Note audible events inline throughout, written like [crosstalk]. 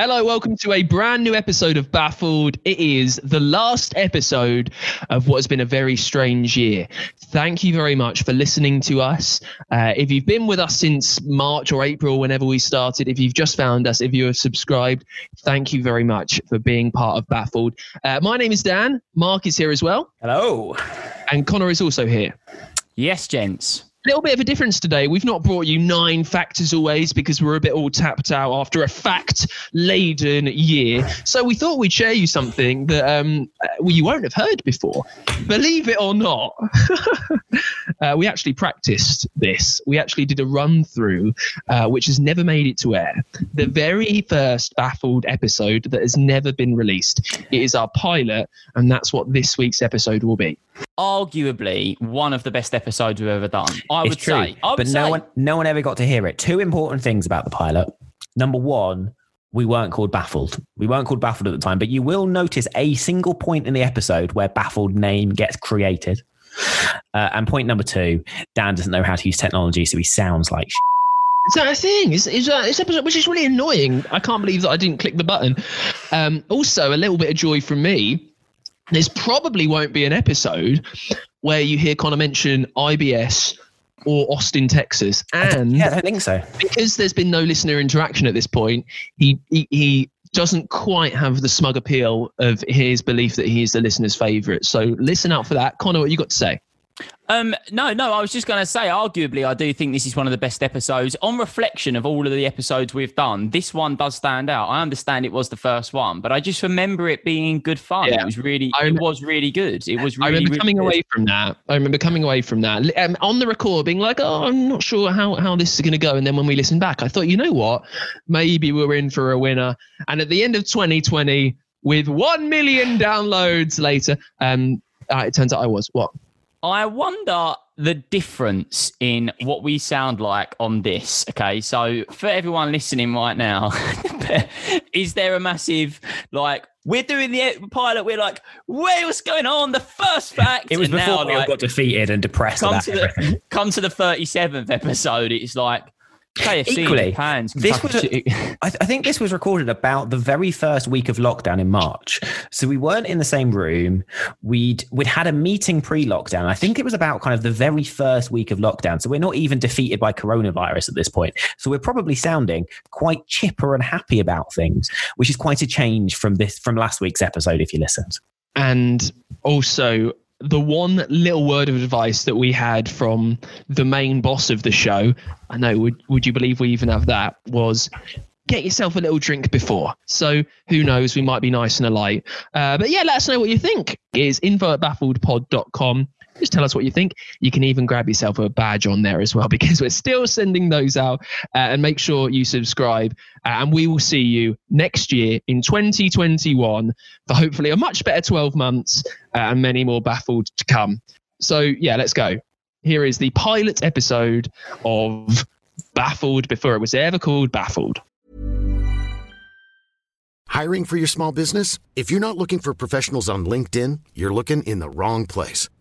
Hello, welcome to a brand new episode of Baffled. It is the last episode of what has been a very strange year. Thank you very much for listening to us. Uh, if you've been with us since March or April, whenever we started, if you've just found us, if you have subscribed, thank you very much for being part of Baffled. Uh, my name is Dan. Mark is here as well. Hello. And Connor is also here. Yes, gents little bit of a difference today. We've not brought you nine factors always because we're a bit all tapped out after a fact laden year. So we thought we'd share you something that um, well, you won't have heard before. Believe it or not, [laughs] uh, we actually practiced this. We actually did a run through, uh, which has never made it to air. The very first baffled episode that has never been released. It is our pilot, and that's what this week's episode will be arguably one of the best episodes we've ever done. I it's would true, say. I would but say. no one, no one ever got to hear it. Two important things about the pilot. Number one, we weren't called Baffled. We weren't called Baffled at the time, but you will notice a single point in the episode where Baffled name gets created. Uh, and point number two, Dan doesn't know how to use technology, so he sounds like. Is that a thing? Is, is uh, this episode, which is really annoying. I can't believe that I didn't click the button. Um, also, a little bit of joy from me there's probably won't be an episode where you hear Connor mention IBS or Austin, Texas. Ah, and yeah, I think so. Because there's been no listener interaction at this point, he, he, he doesn't quite have the smug appeal of his belief that he is the listener's favourite. So listen out for that. Connor, what you got to say? Um, no, no, I was just going to say, arguably, I do think this is one of the best episodes. On reflection of all of the episodes we've done, this one does stand out. I understand it was the first one, but I just remember it being good fun. Yeah. It was really, remember, it was really good. It was. Really, I remember coming good. away from that. I remember coming away from that um, on the record, being like, "Oh, I'm not sure how how this is going to go." And then when we listened back, I thought, you know what, maybe we're in for a winner. And at the end of 2020, with one million downloads later, um, uh, it turns out I was what I wonder the difference in what we sound like on this. Okay, so for everyone listening right now, [laughs] is there a massive like we're doing the pilot? We're like, wait, what's going on? The first fact. It was before now, we like, got defeated and depressed. Come to the [laughs] come to the thirty seventh episode. It's like KFC Equally, Pans, this was a, I, th- I think this was recorded about the very first week of lockdown in March. So we weren't in the same room. We'd we'd had a meeting pre-lockdown. I think it was about kind of the very first week of lockdown. So we're not even defeated by coronavirus at this point. So we're probably sounding quite chipper and happy about things, which is quite a change from this from last week's episode if you listened. And also the one little word of advice that we had from the main boss of the show, I know, would, would you believe we even have that, was get yourself a little drink before. So who knows, we might be nice and alight. Uh, but yeah, let us know what you think. Is info at baffledpod.com. Just tell us what you think. You can even grab yourself a badge on there as well [laughs] because we're still sending those out. Uh, and make sure you subscribe. Uh, and we will see you next year in 2021 for hopefully a much better 12 months uh, and many more baffled to come. So, yeah, let's go. Here is the pilot episode of Baffled before it was ever called Baffled. Hiring for your small business? If you're not looking for professionals on LinkedIn, you're looking in the wrong place.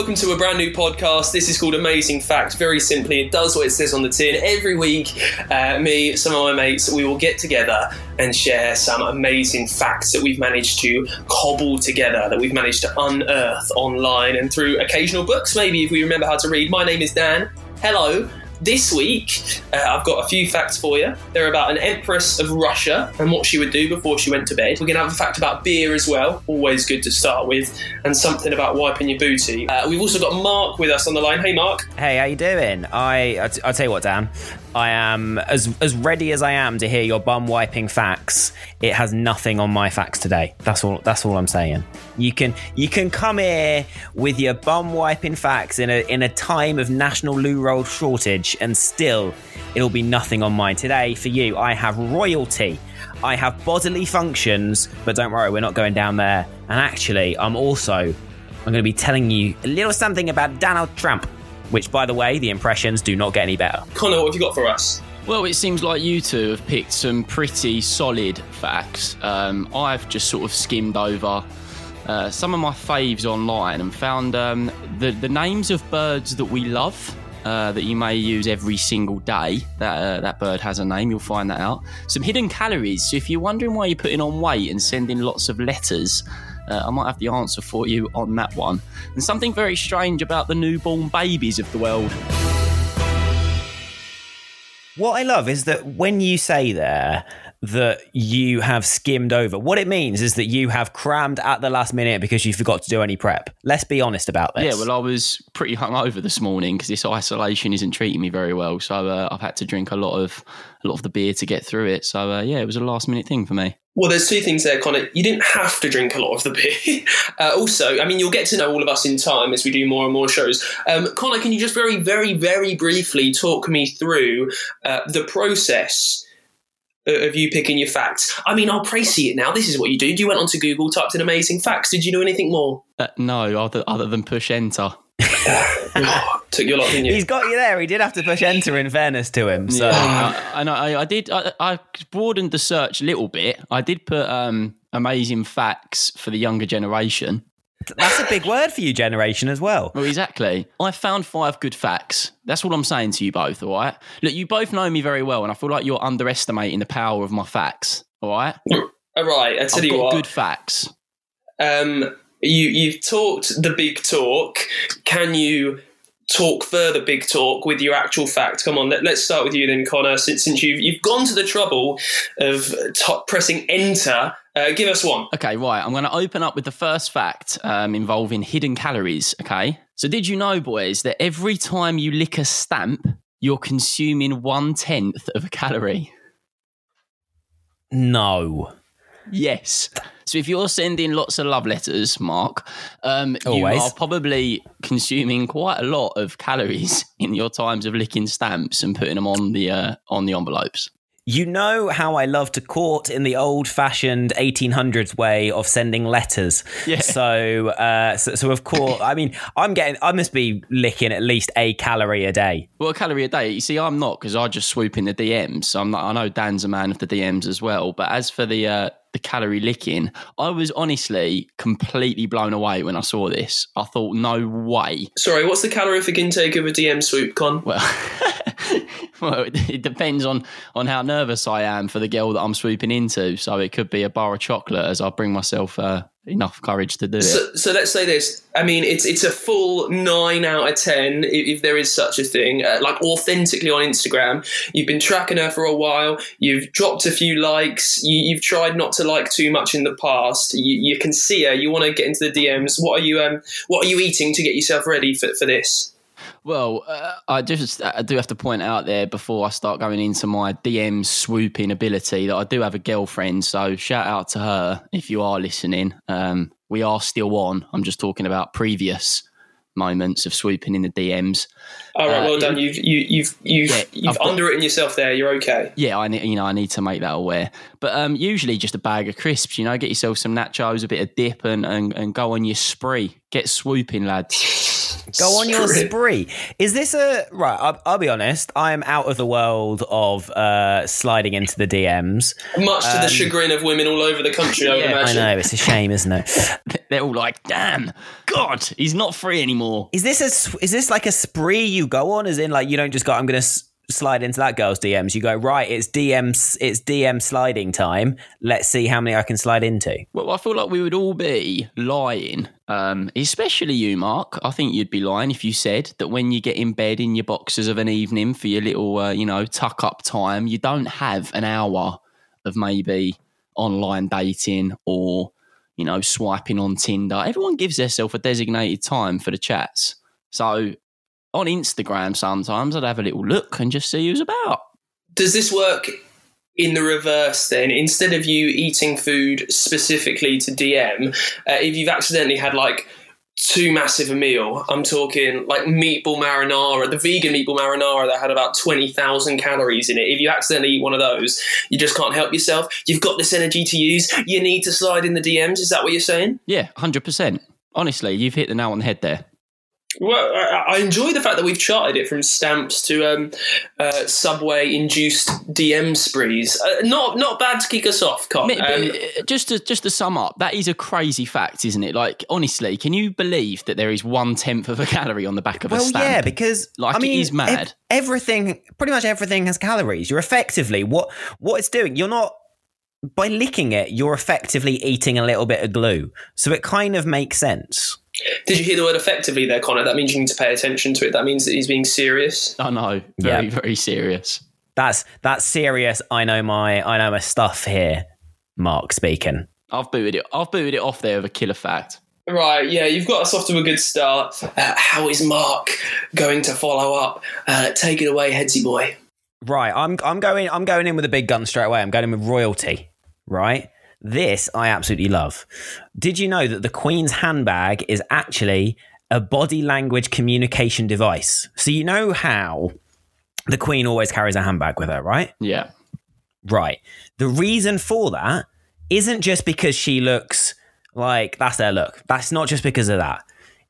Welcome to a brand new podcast. This is called Amazing Facts. Very simply, it does what it says on the tin. Every week, uh, me, some of my mates, we will get together and share some amazing facts that we've managed to cobble together, that we've managed to unearth online and through occasional books, maybe if we remember how to read. My name is Dan. Hello. This week, uh, I've got a few facts for you. They're about an empress of Russia and what she would do before she went to bed. We're going to have a fact about beer as well, always good to start with, and something about wiping your booty. Uh, we've also got Mark with us on the line. Hey, Mark. Hey, how you doing? I I t- I'll tell you what, Dan. I am as as ready as I am to hear your bum wiping facts. It has nothing on my facts today. That's all. That's all I'm saying. You can you can come here with your bum wiping facts in a in a time of national loo roll shortage, and still it'll be nothing on mine today. For you, I have royalty. I have bodily functions, but don't worry, we're not going down there. And actually, I'm also I'm going to be telling you a little something about Donald Trump. Which, by the way, the impressions do not get any better. Connor, what have you got for us? Well, it seems like you two have picked some pretty solid facts. Um, I've just sort of skimmed over uh, some of my faves online and found um, the, the names of birds that we love. Uh, that you may use every single day. That uh, that bird has a name. You'll find that out. Some hidden calories. So if you're wondering why you're putting on weight and sending lots of letters, uh, I might have the answer for you on that one. And something very strange about the newborn babies of the world. What I love is that when you say there that you have skimmed over, what it means is that you have crammed at the last minute because you forgot to do any prep. Let's be honest about this. Yeah, well, I was pretty hungover this morning because this isolation isn't treating me very well. So uh, I've had to drink a lot of a lot of the beer to get through it. So uh, yeah, it was a last minute thing for me. Well, there's two things there, Connor. You didn't have to drink a lot of the beer. [laughs] uh, also, I mean, you'll get to know all of us in time as we do more and more shows. Um, Connor, can you just very, very, very briefly talk me through uh, the process of you picking your facts? I mean, I'll see it now. This is what you do. You went onto Google, typed in amazing facts. Did you know anything more? Uh, no, other, other than push enter. [laughs] oh, took you a lot, didn't you? He's got you there. He did have to push enter. In fairness to him, so yeah, I, I, I did. I, I, broadened the search a little bit. I did put um, amazing facts for the younger generation. That's a big word for you, generation, as well. Well, exactly. I found five good facts. That's what I'm saying to you both. All right. Look, you both know me very well, and I feel like you're underestimating the power of my facts. All right. All right. I tell I've you got what. Good facts. Um, you you've talked the big talk. Can you talk further big talk with your actual fact? Come on, let, us start with you then, Connor. Since since you've you've gone to the trouble of t- pressing enter, uh, give us one. Okay, right. I'm going to open up with the first fact um, involving hidden calories. Okay, so did you know, boys, that every time you lick a stamp, you're consuming one tenth of a calorie? No. Yes. So if you're sending lots of love letters, Mark, um, you are probably consuming quite a lot of calories [laughs] in your times of licking stamps and putting them on the uh, on the envelopes. You know how I love to court in the old-fashioned 1800s way of sending letters. Yeah. So, uh, so, so of course, I mean, I'm getting, I must be licking at least a calorie a day. Well, a calorie a day. You see, I'm not because I just swoop in the DMs. So I'm not, I know Dan's a man of the DMs as well. But as for the uh, the calorie licking, I was honestly completely blown away when I saw this. I thought, no way. Sorry, what's the calorific intake of a DM swoop, Con? Well, [laughs] well, it, depends on on how nervous I am for the girl that I'm swooping into. So it could be a bar of chocolate as I bring myself uh, enough courage to do it. So, so let's say this. I mean, it's it's a full nine out of ten, if, if there is such a thing. Uh, like authentically on Instagram, you've been tracking her for a while. You've dropped a few likes. You, you've tried not to like too much in the past. You, you can see her. You want to get into the DMs. What are you um What are you eating to get yourself ready for for this? Well, uh, I just I do have to point out there before I start going into my DM swooping ability that I do have a girlfriend. So shout out to her if you are listening. Um, we are still on. I'm just talking about previous moments of swooping in the DMs. All right, Uh, well done. You've you, you've you've Yeah, you've got- underwritten yourself there. You're okay. Yeah, I need, you know I need to make that aware. But um, usually just a bag of crisps. You know, get yourself some nachos, a bit of dip, and and, and go on your spree. Get swooping, lads. [laughs] Go on your Spree. spree. Is this a right? I'll, I'll be honest. I am out of the world of uh, sliding into the DMs. Much to the chagrin of women all over the country, I would Yeah, I I imagine. know it's a shame, isn't it? [laughs] They're all like, "Damn, God, he's not free anymore." Is this a s- is this like a spree you go on? As in, like you don't just go. I'm going to s- slide into that girl's DMs. You go right. It's DMs. It's DM sliding time. Let's see how many I can slide into. Well, I feel like we would all be lying, um, especially you, Mark. I think you'd be lying if you said that when you get in bed in your boxes of an evening for your little, uh, you know, tuck up time, you don't have an hour of maybe online dating or, you know, swiping on Tinder. Everyone gives themselves a designated time for the chats. So on Instagram, sometimes I'd have a little look and just see who's about. Does this work in the reverse then? Instead of you eating food specifically to DM, uh, if you've accidentally had like too massive a meal, I'm talking like meatball marinara, the vegan meatball marinara that had about 20,000 calories in it. If you accidentally eat one of those, you just can't help yourself. You've got this energy to use. You need to slide in the DMs. Is that what you're saying? Yeah, 100%. Honestly, you've hit the nail on the head there. Well, I, I enjoy the fact that we've charted it from stamps to um, uh, subway-induced DM sprees. Uh, not not bad to kick us off, Con. Um, uh, just to just to sum up, that is a crazy fact, isn't it? Like, honestly, can you believe that there is one tenth of a calorie on the back of a Well, stamp? yeah, because Like, I mean, is mad. ev- everything, pretty much everything, has calories. You're effectively what what it's doing. You're not by licking it. You're effectively eating a little bit of glue. So it kind of makes sense. Did you hear the word effectively there, Connor? That means you need to pay attention to it. That means that he's being serious. I know, very Yeah. very serious. That's that's serious. I know my I know my stuff here. Mark speaking. I've booted it. I've booted it off there with a killer fact. Right, yeah, you've got us off to a good start. Uh, how is Mark going to follow up? Uh, take it away, Headsy boy. Right, I'm I'm going I'm going in with a big gun straight away. I'm going in with royalty. Right, this I absolutely love. Did you know that the Queen's handbag is actually a body language communication device? So you know how the Queen always carries a handbag with her, right? Yeah, Right. The reason for that isn't just because she looks like that's their look. That's not just because of that.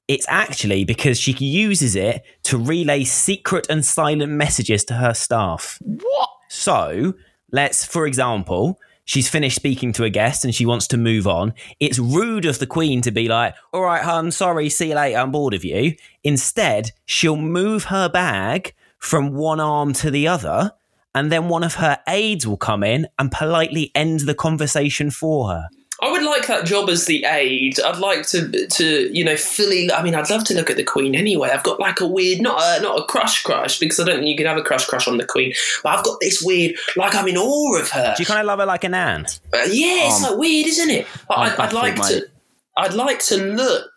It's actually because she uses it to relay secret and silent messages to her staff. what? So, let's, for example, she's finished speaking to a guest and she wants to move on. It's rude of the Queen to be like, all right, hun, sorry, see you later, I'm bored of you. Instead, she'll move her bag from one arm to the other, and then one of her aides will come in and politely end the conversation for her. I would like that job as the aide. I'd like to, to you know, fully. I mean, I'd love to look at the Queen anyway. I've got like a weird, not a not a crush crush because I don't think you can have a crush crush on the Queen. But I've got this weird, like I'm in awe of her. Do you kind of love her like an Anne? Uh, yeah, it's Um, like weird, isn't it? I'd, I'd like baffled, to. I'd like to look.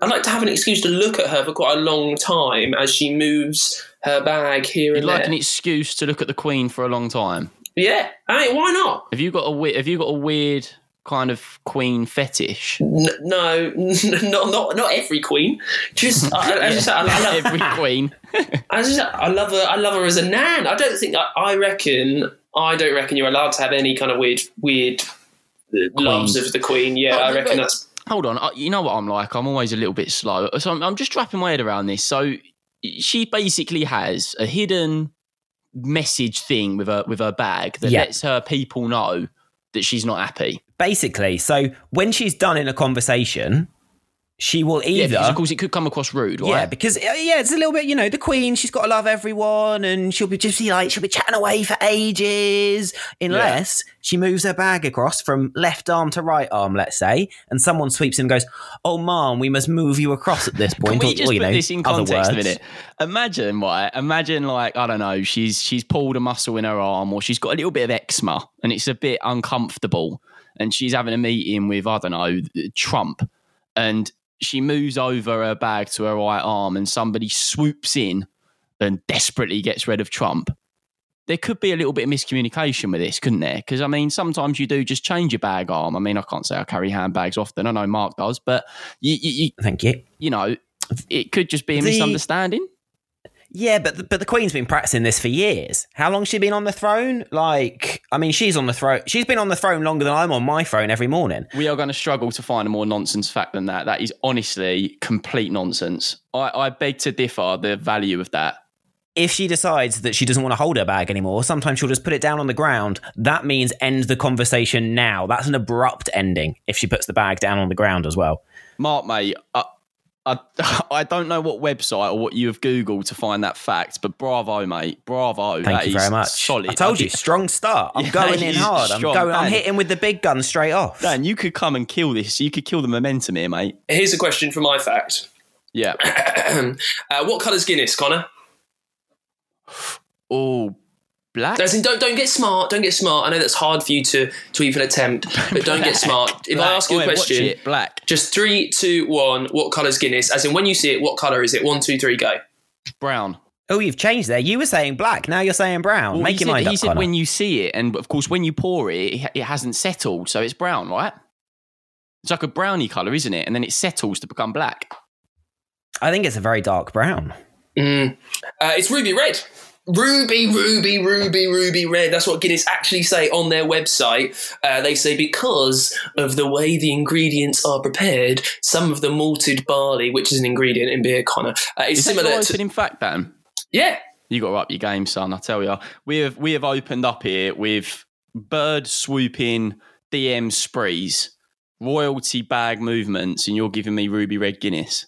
I'd like to have an excuse to look at her for quite a long time as she moves her bag here You'd and like there. an excuse to look at the Queen for a long time. yeah, I mean, why not? Have you got a we- Have you got a weird kind of Queen fetish? N- no, [laughs] not not not every queen. Just I, I, I just I, I [laughs] love Every [laughs] Queen. I just I love her. I love her as a nan. I don't think I, I reckon. I don't reckon you're allowed to have any kind of weird weird uh, loves of the queen. Yeah, Oh, I reckon but- that's Hold on, you know what I'm like. I'm always a little bit slow, so I'm, I'm just wrapping my head around this. So she basically has a hidden message thing with her with her bag that Yeah. lets her people know that she's not happy. Basically, so when she's done in a conversation, she will Yeah, either. because of course it could come across rude, right? Yeah, because uh, yeah, it's a little bit, you know, the Queen. She's got to love everyone, and she'll be just be like she'll be chatting away for ages, unless she moves her bag across from left arm to right arm, let's say, and someone sweeps in and goes, "Oh, mom, we must move you across at this point." [laughs] Can point." we or, just or, put know, this in context a minute? Imagine, right? Imagine like I don't know, she's she's pulled a muscle in her arm, or she's got a little bit of eczema, and it's a bit uncomfortable, and she's having a meeting with I don't know Trump, and she moves over her bag to her right arm, and somebody swoops in and desperately gets rid of Trump. There could be a little bit of miscommunication with this, couldn't there? Because I mean, sometimes you do just change your bag arm. I mean, I can't say I carry handbags often. I know Mark does, but you, you, you Thank you. you know, it could just be a The- misunderstanding. Yeah, but the, but the Queen's been practicing this for years. How long's she been on the throne? Like, I mean, she's on the throne. She's been on the throne longer than I'm on my throne every morning. We are going to struggle to find a more nonsense fact than that. That is honestly complete nonsense. I, I beg to differ the value of that. if she decides that she doesn't want to hold her bag anymore, sometimes she'll just put it down on the ground. That means end the conversation now. That's an abrupt ending if she puts the bag down on the ground as well. Mark, mate, I, [laughs] I don't know what website or what you have Googled to find that fact, but bravo, mate. Bravo. Thank That you is very much. Solid. I told you, strong start. I'm [laughs] Yeah, going in he's hard. I'm strong. going. I'm hitting with the big gun straight off. Dan, you could come and kill this. You could kill the momentum here, mate. Here's a question for my fact. Yeah. [clears throat] uh, what colour's Guinness, Connor? Oh, black. As in, don't don't get smart. Don't get smart. I know that's hard for you to to even attempt, [laughs] but don't get smart. If I ask you a Oi, watch question, it, black, just three, two, one. What colour's Guinness? As in, when you see it, what colour is it? One, two, three, go. brown. Oh, you've changed there. You were saying black. Now you're saying brown. Well, Make he your said, mind he said Connor. when you see it, and of course, when you pour it, it, it hasn't settled, so it's brown, right? It's like a brownie color, isn't it? And then it settles to become black. I think it's a very dark brown. Mm. Uh, it's ruby red. Ruby, ruby, ruby, ruby red. That's what Guinness actually say on their website. Uh, they say because of the way the ingredients are prepared, some of the malted barley, which is an ingredient in beer, Connor, uh, is Is similar to. opening fact, Dan? Yeah, You got to up your game, son. I tell you, we have we have opened up here with bird swooping DM sprees, royalty bag movements, and you're giving me ruby red Guinness.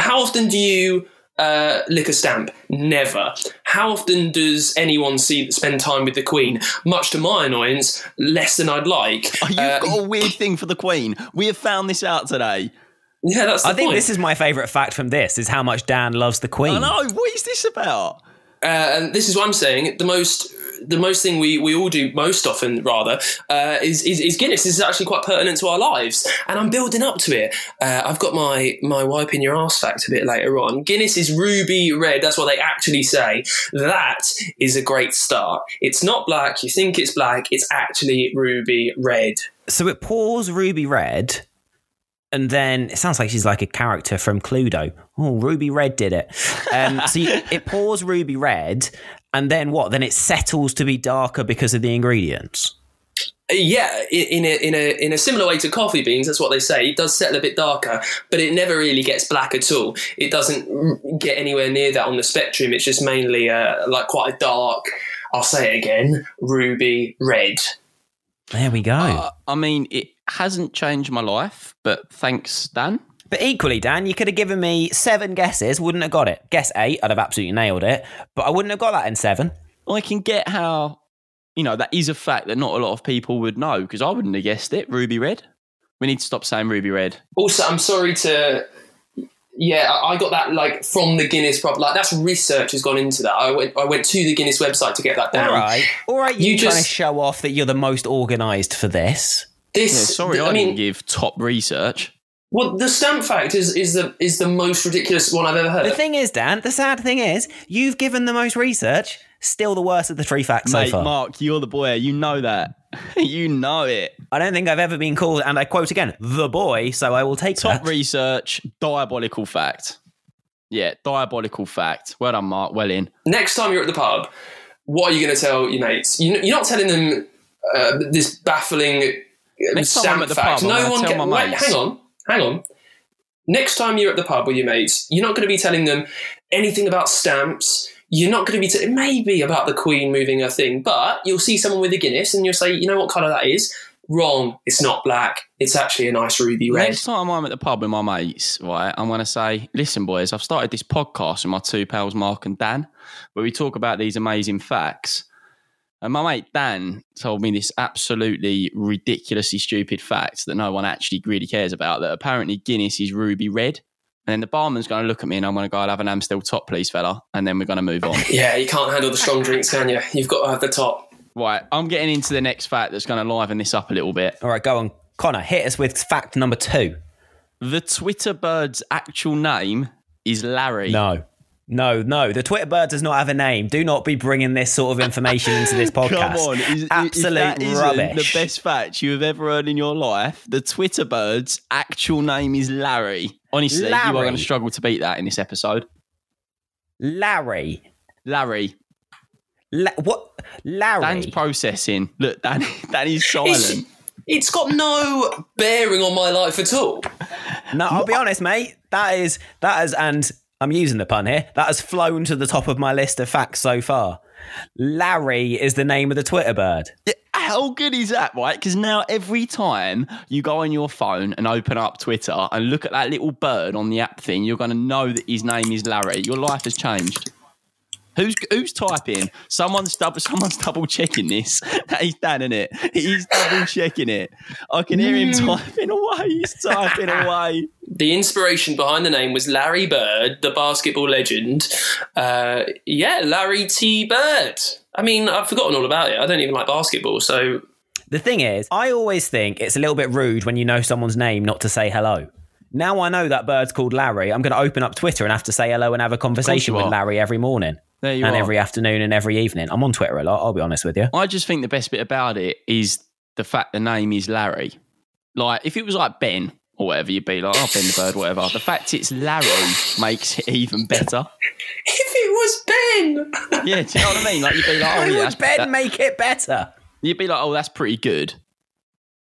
How often do you uh, lick a stamp? Never. How often does anyone see spend time with the Queen? Much to my annoyance, less than I'd like. Oh, you've Uh, got a weird thing for the Queen. We have found this out today. yeah, that's the I think point. this is my favourite fact from this: is how much Dan loves the Queen. I know. What is this about? uh, and this is what I'm saying. The most, the most thing we, we all do most often, rather, uh, is, is is Guinness. This is actually quite pertinent to our lives, and I'm building up to it. Uh, I've got my my wipe in your ass fact a bit later on. Guinness is ruby red. That's what they actually say. That is a great start. It's not black. You think it's black. It's actually ruby red. So it pours ruby red, and then it sounds like she's like a character from Cluedo. Oh, Ruby Red did it. Um, so you, [laughs] it pours ruby red, and then what? Then it settles to be darker because of the ingredients. Yeah, in a in a in a similar way to coffee beans, that's what they say. It does settle a bit darker, but it never really gets black at all. It doesn't get anywhere near that on the spectrum. It's just mainly uh, like quite a dark. I'll say it again: ruby red. There we go. Uh, I mean, it hasn't changed my life, but thanks, Dan. But equally, Dan, you could have given me seven guesses, wouldn't have got it. Guess eight, I'd have absolutely nailed it, but I wouldn't have got that in seven. I can get how, you know, that is a fact that not a lot of people would know because I wouldn't have guessed it. Ruby red. We need to stop saying ruby red. Also, I'm sorry to. Yeah, I I got that like from the Guinness prop. Like that's research has gone into that. I went I went to the Guinness website to get that down. All right, all right. You, You trying just- to show off that you're the most organised for this? This, Yeah, sorry, I, I mean, didn't give top research. well, the stamp fact is is the is the most ridiculous one I've ever heard. The thing is, Dan, the sad thing is, you've given the most research, still the worst of the three facts Mate, so far. Mark, you're the boy. You know that. [laughs] you know it. I don't think I've ever been called, and I quote again, the boy, so I will take Top that. research, diabolical fact. Yeah, diabolical fact. Well done, Mark. Well in. next time you're at the pub, what are you going to tell your mates? You, you're not telling them uh, this baffling Next time I'm at the pub, no one tell can. my Wait, mates. hang on, hang on. Next time you're at the pub with your mates, you're not going to be telling them anything about stamps. You're not going to be t- maybe about the Queen moving her thing, but you'll see someone with a Guinness and you'll say, you know what colour that is? Wrong. It's not black. It's actually a nice ruby red. Next time I'm at the pub with my mates, right, I'm going to say, listen, boys, I've started this podcast with my two pals, Mark and Dan, where we talk about these amazing facts. And my mate Dan told me this absolutely ridiculously stupid fact that no one actually really cares about that apparently Guinness is ruby red. And then the barman's going to look at me and I'm going to go, I'll have an Amstel top, please, fella. And then we're going to move on. [laughs] Yeah, you can't handle the strong drinks, can you? You've got to have the top. right, I'm getting into the next fact that's going to liven this up a little bit. All right, go on. Connor, hit us with fact number two. The Twitter bird's actual name is Larry. No. No, no. The Twitter bird does not have a name. Do not be bringing this sort of information into this [laughs] podcast. Come on, is, Absolute if that isn't rubbish. The best fact you have ever heard in your life. The Twitter bird's actual name is Larry. Honestly, you are going to struggle to beat that in this episode. Larry. Larry, La- what? Larry. Dan's processing. Look, Dan, [laughs] Dan is It's, silent. it's got no bearing on my life at all. No, I'll be honest, mate. That is that is, and I'm using the pun here. That has flown to the top of my list of facts so far. Larry is the name of the Twitter bird. How good is that, right? Because now every time you go on your phone and open up Twitter and look at that little bird on the app thing, you're going to know that his name is Larry. Your life has changed. Who's who's typing? Someone's double someone's double checking this. [laughs] He's Dan, isn't it? He's double checking it. I can hear him typing away. He's typing away. [laughs] The inspiration behind the name was Larry Bird, the basketball legend. Uh, yeah, Larry T. Bird. I mean, I've forgotten all about it. I don't even like basketball, so The thing is, I always think it's a little bit rude when you know someone's name not to say hello. Now I know that bird's called Larry. I'm going to open up Twitter and have to say hello and have a conversation with. Larry every morning There you and are. every afternoon and every evening. I'm on Twitter a lot. I'll be honest with you. I just think the best bit about it is the fact the name is Larry. Like, if it was like Ben or whatever, you'd be like, oh, Ben the Bird, whatever. The fact it's Larry makes it even better. [laughs] if it was Ben, Yeah, do you know what I mean? Like, you'd be like, [laughs] oh, Why yeah, would that's, Ben that- make it better? you'd be like, oh, that's pretty good,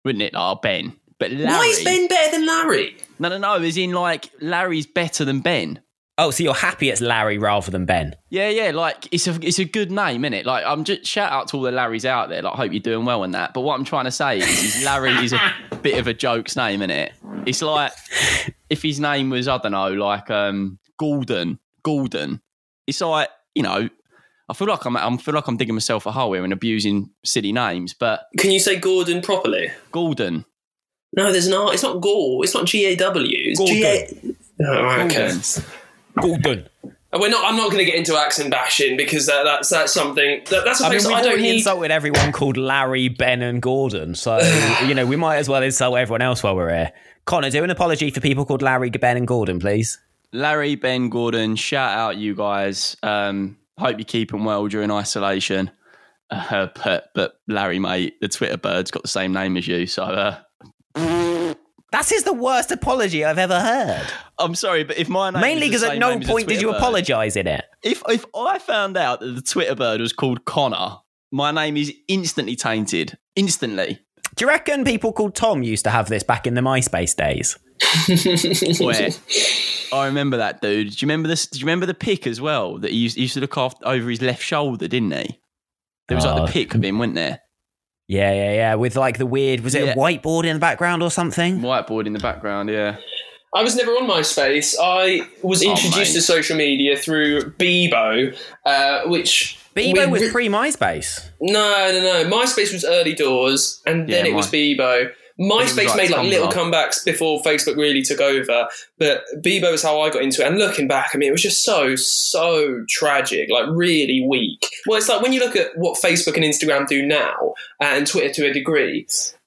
wouldn't it? Oh, Ben. But Larry. why is Ben better than Larry? No, no, no. As in, like, Larry's better than Ben. Oh, so you're happy it's Larry rather than Ben? Yeah, yeah, like it's a it's a good name, is it? Like I'm just shout out to all the Larrys out there. Like, hope you're doing well in that. But what I'm trying to say is, is Larry is a [laughs] bit of a joke's name, isn't it? It's like if his name was I don't know, like um Gordon, Gordon. It's like you know, I feel like I'm I feel like I'm digging myself a hole here and abusing silly names, but Can you say Gordon properly? Gordon, No, there's not. It's not Gore. It's not G A W. It's G A. Oh, okay. Gordon. Gordon. And We're not. I'm not going to get into accent bashing because that, that's that's something. That, that's a I mean, place we've I don't already need. insulted everyone called Larry, Ben, and Gordon. So, [sighs] you know, we might as well insult everyone else while we're here. Connor, do an apology for people called Larry, Ben, and Gordon, please. Larry, Ben, Gordon, shout out you guys. Um, hope you're keeping well during isolation. Uh, but, but Larry, mate, the Twitter bird's got the same name as you. So uh, That is the worst apology I've ever heard. I'm sorry, but if my name Mainly because at no name as a point did you bird- apologise in it. If if I found out that the Twitter bird was called Connor, my name is instantly tainted. Instantly. Do you reckon people called Tom used to have this back in the MySpace days? [laughs] Where [laughs] I remember that dude. Do you remember this? Do you remember the pick as well that he used, he used to look after over his left shoulder, didn't he? There was Oh. like the uh, pick of him, wasn't there? Yeah, yeah, yeah. With like the weird, was it Yeah. a whiteboard in the background or something? Whiteboard in the background, yeah. I was never on MySpace. I was Oh, introduced mate. to social media through Bebo, uh, which Bebo we was re- pre MySpace. No, no, no. MySpace was early doors, and then Yeah, it was my- Bebo. MySpace like made like Tumblr. little comebacks before Facebook really took over, but Bebo is how I got into it. And looking back, I mean, it was just so, so tragic, like really weak. Well, it's like when you look at what Facebook and Instagram do now, uh, and Twitter to a degree,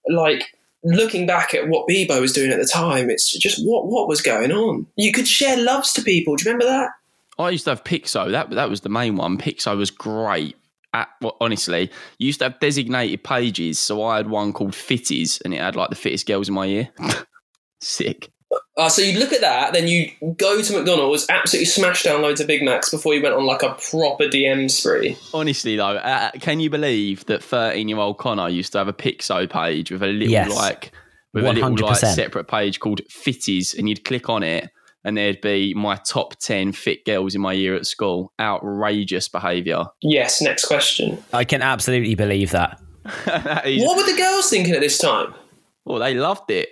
like looking back at what Bebo was doing at the time, it's just what what was going on. You could share loves to people. Do you remember that? I used to have Piczo. That that was the main one. Piczo was great. At, well, honestly, you used to have designated pages. So I had one called Fitties, and it had like the fittest girls in my year. [laughs] Sick. Uh, so you look at that, then you go to McDonald's, absolutely smash down loads of Big Macs before you went on like a proper DM spree. Honestly though, uh, can you believe that thirteen-year-old Connor used to have a Piczo page with a little Yes. like with a little like separate page called Fitties, and you'd click on it, and there'd be my top ten fit girls in my year at school. Outrageous behaviour. Yes, next question. I can absolutely believe that. [laughs] That is- What were the girls thinking at this time? Well, they loved it.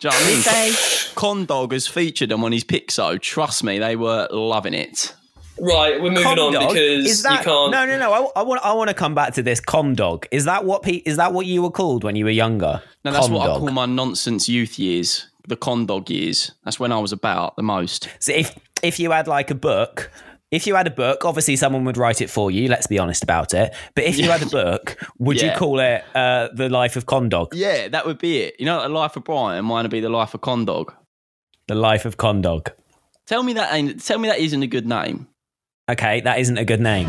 Do you know what I mean? [laughs] Condog has featured them on his Piczo. Trust me, they were loving it. Right, we're moving on because is that, you can't. No, no, no. I, I want. I want to come back to this condog. Is that what? Pe- is that what you were called when you were younger? No, that's what I call my nonsense youth years, the Condog years. That's when I was about the most. So if if you had like a book, if you had a book, obviously someone would write it for you. Let's be honest about it. But if you had a book, would you call it uh, the Life of Condog? Yeah, that would be it. You know, the life of Brian, mine would be the life of Condog. The Life of Condog. Tell me that ain't. Tell me that isn't a good name. Okay, that isn't a good name.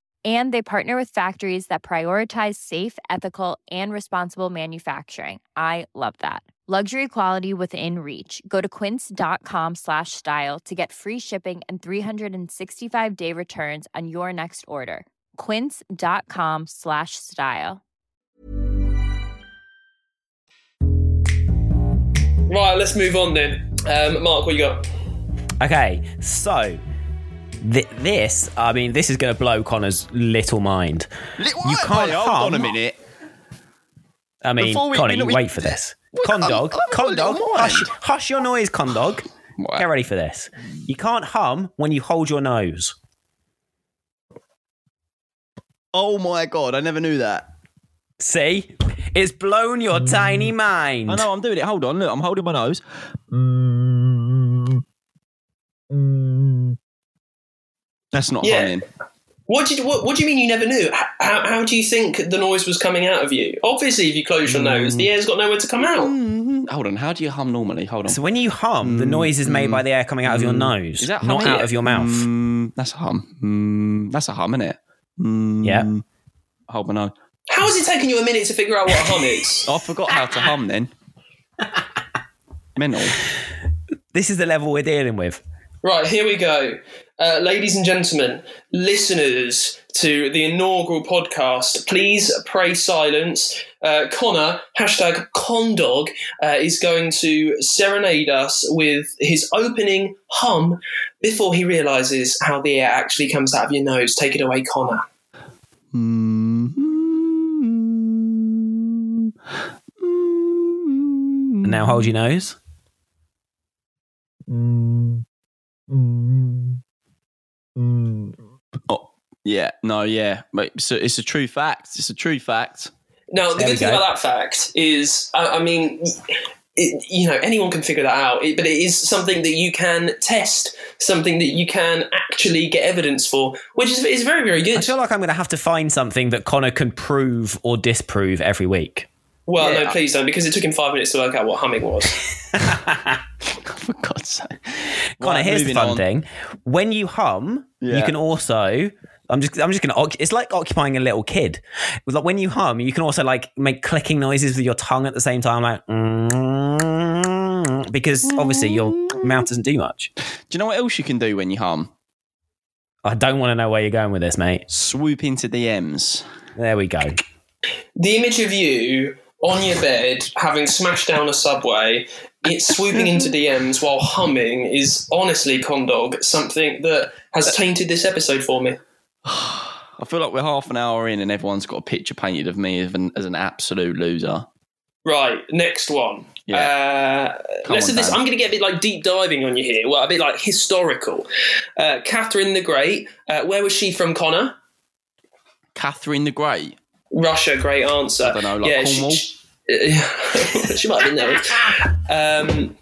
And they partner with factories that prioritize safe, ethical, and responsible manufacturing. I love that. Luxury quality within reach. Go to quince.com slash style to get free shipping and 365 day returns on your next order. Quince.com slash style. Right, let's move on then. Um, Mark, what you got? Okay, so th- this, I mean, this is going to blow Connor's little mind. you can't hold hum. on a minute. I mean, we- Connor, we- you we- wait for this. Wait, Condog, I'm- I'm Condog, hush, hush your noise, Condog. What? Get ready for this. You can't hum when you hold your nose. Oh my god, I never knew that. See? It's blown your tiny mind. I know I'm doing it. Hold on, look, I'm holding my nose. Mm, mm. That's not Yeah. humming. What did what, what do you mean you never knew? How, how do you think the noise was coming out of you? Obviously, if you close your nose, the air's got nowhere to come out. Mm, Hold on. How do you hum normally? Hold on. So when you hum, the noise is made by the air coming out of your nose, Mm, Is that not humming? out of your mouth. Mm, that's a hum. Mm, that's a hum, isn't it? Mm, Yeah. Hold on. no. How has it taken you a minute to figure out what a hum is? [laughs] I forgot how to hum then. [laughs] Mental. This is the level we're dealing with. Right, here we go. Uh, ladies and gentlemen, listeners to the inaugural podcast, please pray silence. Uh, Connor, hashtag Condog, uh, is going to serenade us with his opening hum before he realizes how the air actually comes out of your nose. Take it away, Connor. And now hold your nose. Mm. Oh, yeah. No, yeah. But it's a, it's a true fact. It's a true fact. Now, the There good thing go. about that fact is, I, I mean, it, you know, anyone can figure that out, it, but it is something that you can test, something that you can actually get evidence for, which is, is very, very good. I feel like I'm going to have to find something that Connor can prove or disprove every week. Well, Yeah. no, please don't, because it took him five minutes to work out what humming was. [laughs] [laughs] For God's sake. Connor, Right, here's the fun on. thing: when you hum, you can also. I'm just. I'm just gonna. It's like occupying a little kid. Like when you hum, you can also like make clicking noises with your tongue at the same time, like mm, because obviously your mouth doesn't do much. Do you know what else you can do when you hum? I don't want to know where you're going with this, mate. Swoop into the M's. There we go. the image of you on your bed, having smashed down a subway, it swooping into DMs while humming is honestly, Condog, something that has tainted this episode for me. I feel like we're half an hour in and everyone's got a picture painted of me as an, as an absolute loser. Right, next one. Yeah. Uh, let's on, do this. I'm going to get a bit like deep diving on you here. Well, a bit like historical. Uh, Catherine the Great. Uh, where was she from, Connor? Catherine the Great. Russia. Great answer. I don't know, like she- Cornwall? She, [laughs] she might have been there. Um,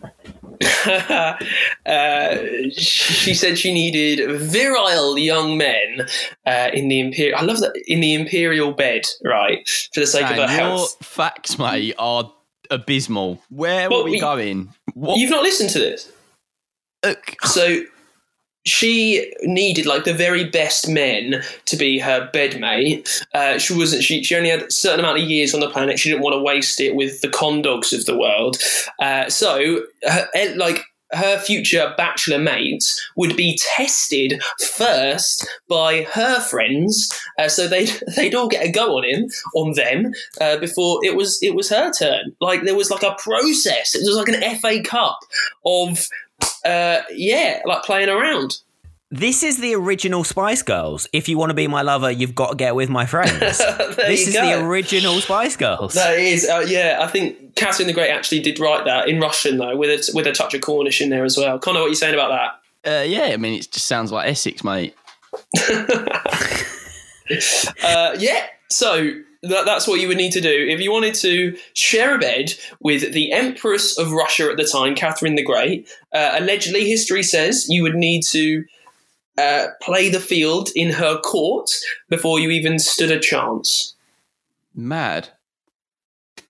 [laughs] uh, she said she needed virile young men uh, in the imperial. I love that in the imperial bed, right, for the sake Dan, of her your health. facts, mate, are abysmal. Where Well, were we we- going? What? You've not listened to this. Look, So she needed like the very best men to be her bedmate. Uh, she wasn't. She, she only had a certain amount of years on the planet. She didn't want to waste it with the condogs of the world. Uh, so, her, eh, like her future bachelor mates would be tested first by her friends, uh, so they'd [laughs] they'd all get a go on him on them uh, before it was it was her turn. Like there was like a process. It was like an FA Cup of uh, yeah, like playing around. This is the original Spice Girls. If you want to be my lover, you've got to get with my friends. [laughs] this is go. the original Spice Girls. That is, uh, yeah. I think Catherine the Great actually did write that in Russian though, with a with a touch of Cornish in there as well. Connor, what are you saying about that? Uh, yeah, I mean, it just sounds like Essex, mate. [laughs] Uh, yeah. So that, that's what you would need to do if you wanted to share a bed with the Empress of Russia at the time, Catherine the Great. Uh, allegedly, history says you would need to uh, play the field in her court before you even stood a chance. Mad.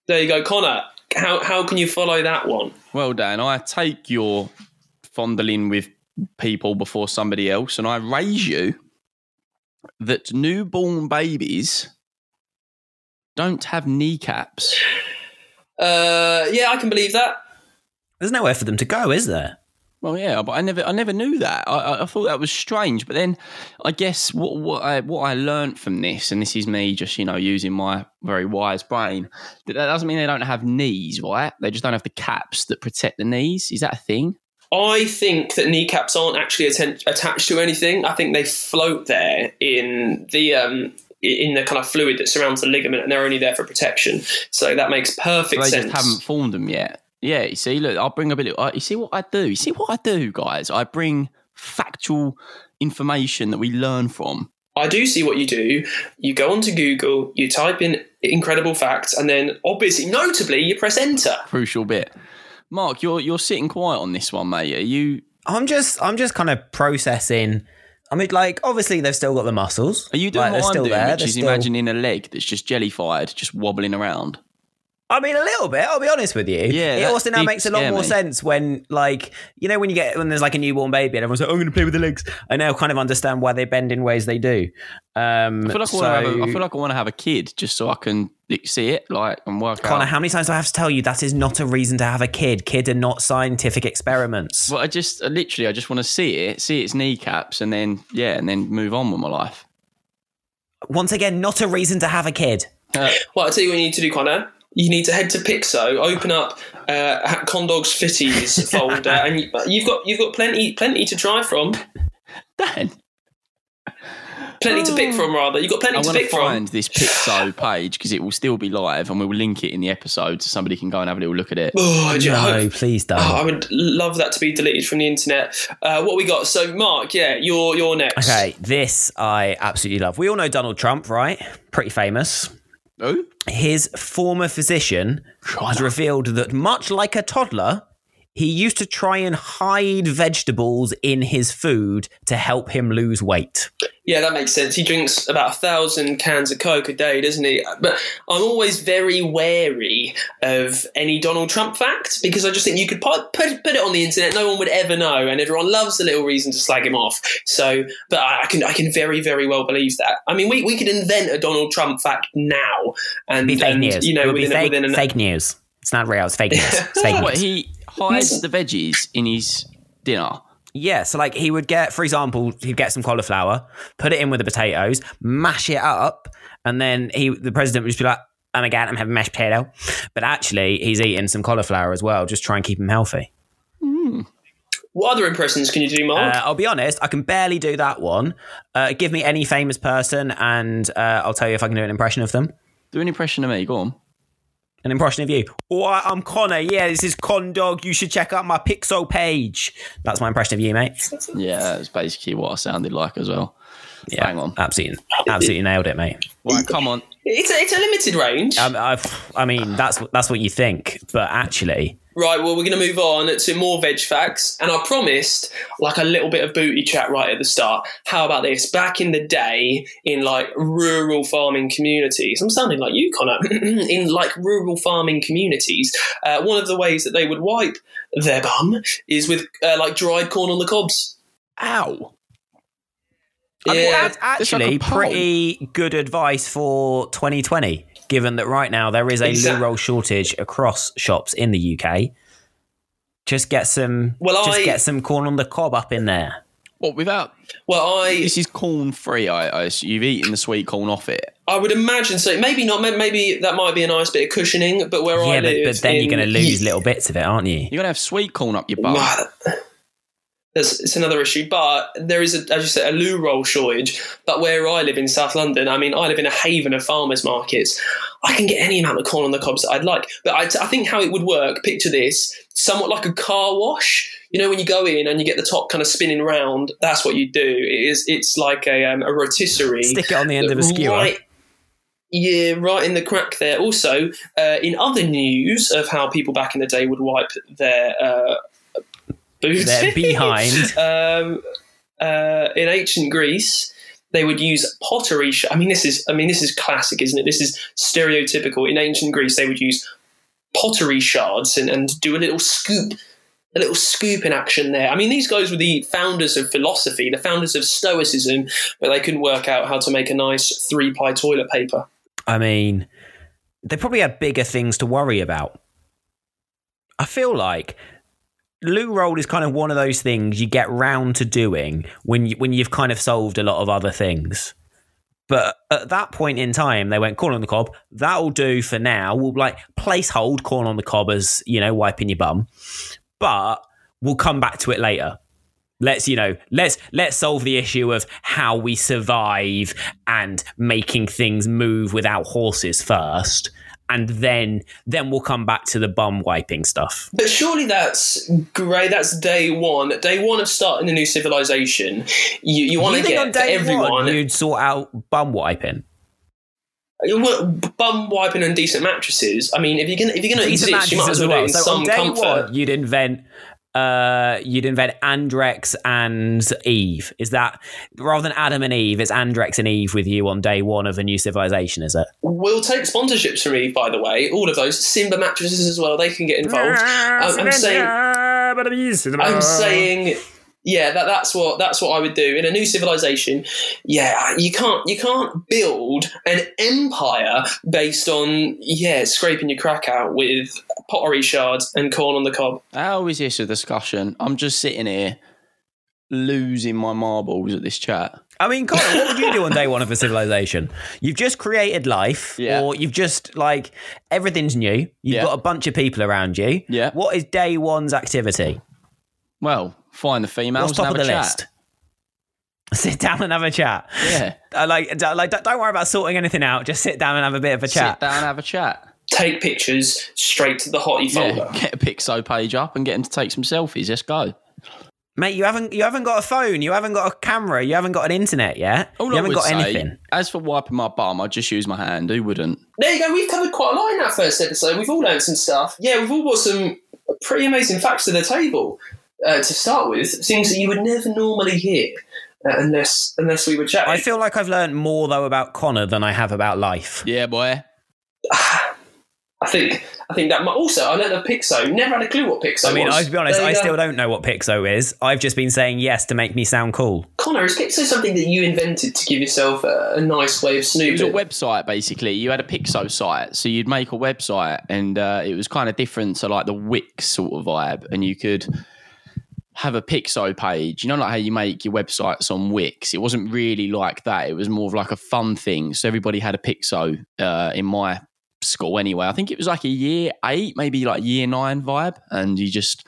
There you go, Connor. How how can you follow that one? Well, Dan, I take your fondling with people before somebody else, and I raise you that newborn babies don't have kneecaps. [sighs] Uh, yeah, I can believe that. There's nowhere for them to go, is there? Well, yeah, but I never, I never knew that. I, I- I thought that was strange. But then, I guess what what I what I learned from this, and this is me just you know using my very wise brain, that that doesn't mean they don't have knees, right? They just don't have the caps that protect the knees. Is that a thing? I think that kneecaps aren't actually atten- attached to anything. I think they float there in the um, in the kind of fluid that surrounds the ligament, and they're only there for protection. So that makes perfect they sense. just haven't formed them yet. Yeah, you see, look, I'll bring a bit. Of, you see what I do? You see what I do, guys? I bring factual information that we learn from. I do see what you do. You go onto Google, you type in incredible facts, and then obviously, notably, you press enter. Crucial bit. Mark, you're you're sitting quiet on this one, mate. Are you I'm just I'm just kind of processing. I mean, like obviously they've still got the muscles. are you doing Like, they're what I'm still doing, there. which is still- imagining a leg that's just jellyfied, just wobbling around? I mean, a little bit. I'll be honest with you. Yeah, it also now makes a lot more me. sense when, like, you know, when you get when there's like a newborn baby and everyone's like, "Oh, "I'm going to play with the legs." I now kind of understand why they bend in ways they do. Um, I feel like so, I, want to have a, I feel like I want to have a kid just so I can like, see it, like, and work Connor, out. how many times do I have to tell you that is not a reason to have a kid? Kid are not scientific experiments. Well, I just I literally I just want to see it, see its kneecaps, and then yeah, and then move on with my life. Once again, not a reason to have a kid. Uh, Well, I'll tell you what you need to do, Connor. You need to head to Piczo, open up uh, Condog's Fitties [laughs] folder, and you, you've got you've got plenty plenty to try from, Dan, plenty to pick from. Rather, you've got plenty I to want to pick from. find this Piczo [laughs] page because it will still be live, and we will link it in the episode so somebody can go and have a little look at it. Oh, No, hope- please don't. Oh, I would love that to be deleted from the internet. Uh, what we got? So, Mark, yeah, you're you're next. Okay, this I absolutely love. We all know Donald Trump, right? Pretty famous. Oh, His former physician has revealed that, much like a toddler, he used to try and hide vegetables in his food to help him lose weight. Yeah, that makes sense. He drinks about a thousand cans of Coke a day, doesn't he? But I'm always very wary of any Donald Trump fact because I just think you could put, put, put it on the internet, no one would ever know, and everyone loves a little reason to slag him off. So, but I, I can I can very very well believe that. I mean, we, we could invent a Donald Trump fact now, and, Be fake and, news. you know it would be within, fake, within an, fake news. It's not real. It's fake news. It's [laughs] fake what news. he hides the veggies in his dinner. Yeah, so like he would get, for example, he'd get some cauliflower, put it in with the potatoes, mash it up, and then he, the president would just be like, "Oh my god, I'm having mashed potato," but actually he's eating some cauliflower as well, just try and keep him healthy. what other impressions can you do, Mark? Uh, I'll be honest, I can barely do that one. Uh, give me any famous person, and uh, I'll tell you if I can do an impression of them. Do an impression of me. Go on. An impression of you. Oh, I'm Connor. Yeah, this is Con Dog. You should check out my Pixel page. That's my impression of you, mate. Yeah, that's basically what I sounded like as well. Yeah, Hang on. absolutely, absolutely nailed it, mate. Right, come on. it's a, it's a limited range. Um, I've, I mean, that's that's what you think, but actually, Right, well, we're going to move on to more veg facts. And I promised like a little bit of booty chat right at the start. How about this? Back in the day, in like rural farming communities, I'm sounding like you, Connor, [clears throat] in like rural farming communities, uh, one of the ways that they would wipe their bum is with uh, like dried corn on the cobs. Ow. I mean, Yeah. that's actually like pretty good advice for 2020, given that right now there is a Exact- loo roll shortage across shops in the UK. Just get some. Well, just I- get some corn on the cob up in there. What without? Well, I This is corn free. I, I assume. you've eaten the sweet corn off it. I would imagine so. Maybe not. Maybe that might be a nice bit of cushioning. But where I yeah, but, live, but then you're going to lose little bits of it, aren't you? You're gonna have sweet corn up your butt. There's, it's another issue, but there is, a, as you said, a loo roll shortage. But where I live in South London, I mean, I live in a haven of farmers markets. I can get any amount of corn on the cobs that I'd like. But I, I think how it would work, picture this, somewhat like a car wash. You know, when you go in and you get the top kind of spinning round, that's what you do. It is, it's like a, um, a rotisserie. Stick it on the end of a skewer. Right, yeah, right in the crack there. Also, uh, in other news of how people back in the day would wipe their uh, Their [laughs] behind. um, uh, in ancient Greece, they would use pottery. Sh- I mean, this is I mean this is classic, isn't it? This is stereotypical. In ancient Greece, they would use pottery shards and, and do a little scoop. A little scoop in action there. I mean, these guys were the founders of philosophy, the founders of Stoicism, but they couldn't work out how to make a nice three ply toilet paper. I mean, they probably had bigger things to worry about. I feel like loo roll is kind of one of those things you get round to doing when you, when you've kind of solved a lot of other things. But at that point in time, they went corn on the cob. That'll do for now. We'll like place hold corn on the cob as you know wiping your bum, but we'll come back to it later. Let's you know let's let's solve the issue of how we survive and making things move without horses first, and then then we'll come back to the bum wiping stuff. But surely that's great. That's day one. Day one of starting a new civilization. You, you want to think get on day everyone one you'd sort out bum wiping. bum wiping and decent mattresses. I mean, if you're gonna if you're gonna Decent exist, you might as well do it in So some on day comfort. one, you'd invent uh you'd invent Andrex and Eve. Is that rather than Adam and Eve, it's Andrex and Eve with you on day one of a new civilization, is it? We'll take sponsorships from Eve, by the way. All of those Simba mattresses as well. They can get involved. I'm, [laughs] I'm saying. I'm saying, yeah, that, that's what that's what I would do in a new civilization. Yeah, you can't you can't build an empire based on yeah scraping your crack out with pottery shards and corn on the cob. How is this a discussion? I'm just sitting here losing my marbles at this chat. I mean, Connor, what would you do on day one of a civilization? You've just created life, Yeah. or you've just like everything's new. You've Yeah. got a bunch of people around you. Yeah. What is day one's activity? Well, find the females What's top and of have the a list? Sit down and have a chat. Yeah. I like, d- like, don't don't worry about sorting anything out. Just sit down and have a bit of a chat. Sit down and have a chat. Take pictures straight to the hottie Yeah, get a Piczo page up and get them to take some selfies. Let's go. Mate, you haven't you haven't got a phone, you haven't got a camera, you haven't got an internet yet. All you I haven't would got say, anything. As for wiping my bum, I'd just use my hand. Who wouldn't? There you go. We've covered quite a lot in that first episode. We've all learned some stuff. Yeah, we've all got some pretty amazing facts to the table uh, to start with. Things that you would never normally hear uh, unless unless we were chatting. I feel like I've learned more though about Connor than I have about life. Yeah, boy. [sighs] I think I think that might, also I learned of Piczo. Never had a clue what Piczo I mean, was. I, to be honest, There I go. still don't know what Piczo is. I've just been saying yes to make me sound cool. Connor, is Piczo something that you invented to give yourself a, a nice way of snooping? It was a website basically. You had a Piczo site, so you'd make a website, and uh, it was kind of different to like the Wix sort of vibe, and you could have a Piczo page. You know, like how you make your websites on Wix. It wasn't really like that. It was more of like a fun thing. So everybody had a Piczo uh, in my school anyway. I think it was like a year eight, maybe like year nine vibe, and you just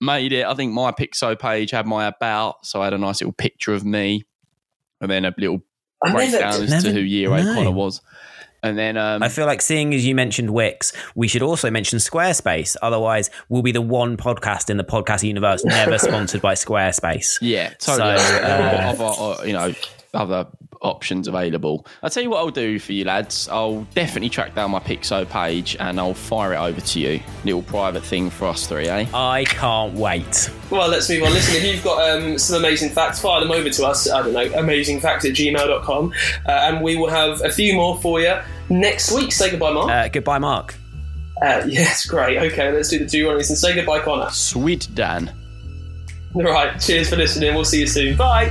made it. I think my Piczo page had my about, so I had a nice little picture of me, and then a little breakdown as to who year eight no. Connor was. And then um, I feel like seeing as you mentioned Wix, we should also mention Squarespace. Otherwise, we'll be the one podcast in the podcast universe never sponsored by Squarespace. [laughs] yeah, totally. So, uh, uh, you know, other options available. I'll tell you what I'll do for you lads. I'll definitely track down my Piczo page and I'll fire it over to you. Little private thing for us three, eh? I can't wait. Well, let's move on. Listen, if you've got um, some amazing facts, fire them over to us. I don't know, amazingfacts at gmail.com. Uh, and we will have a few more for you next week. Say goodbye, Mark. Uh, goodbye, Mark. Uh, yes, great. Okay, let's do the two runnings and say goodbye, Connor. Sweet Dan. All right, cheers for listening. We'll see you soon. Bye.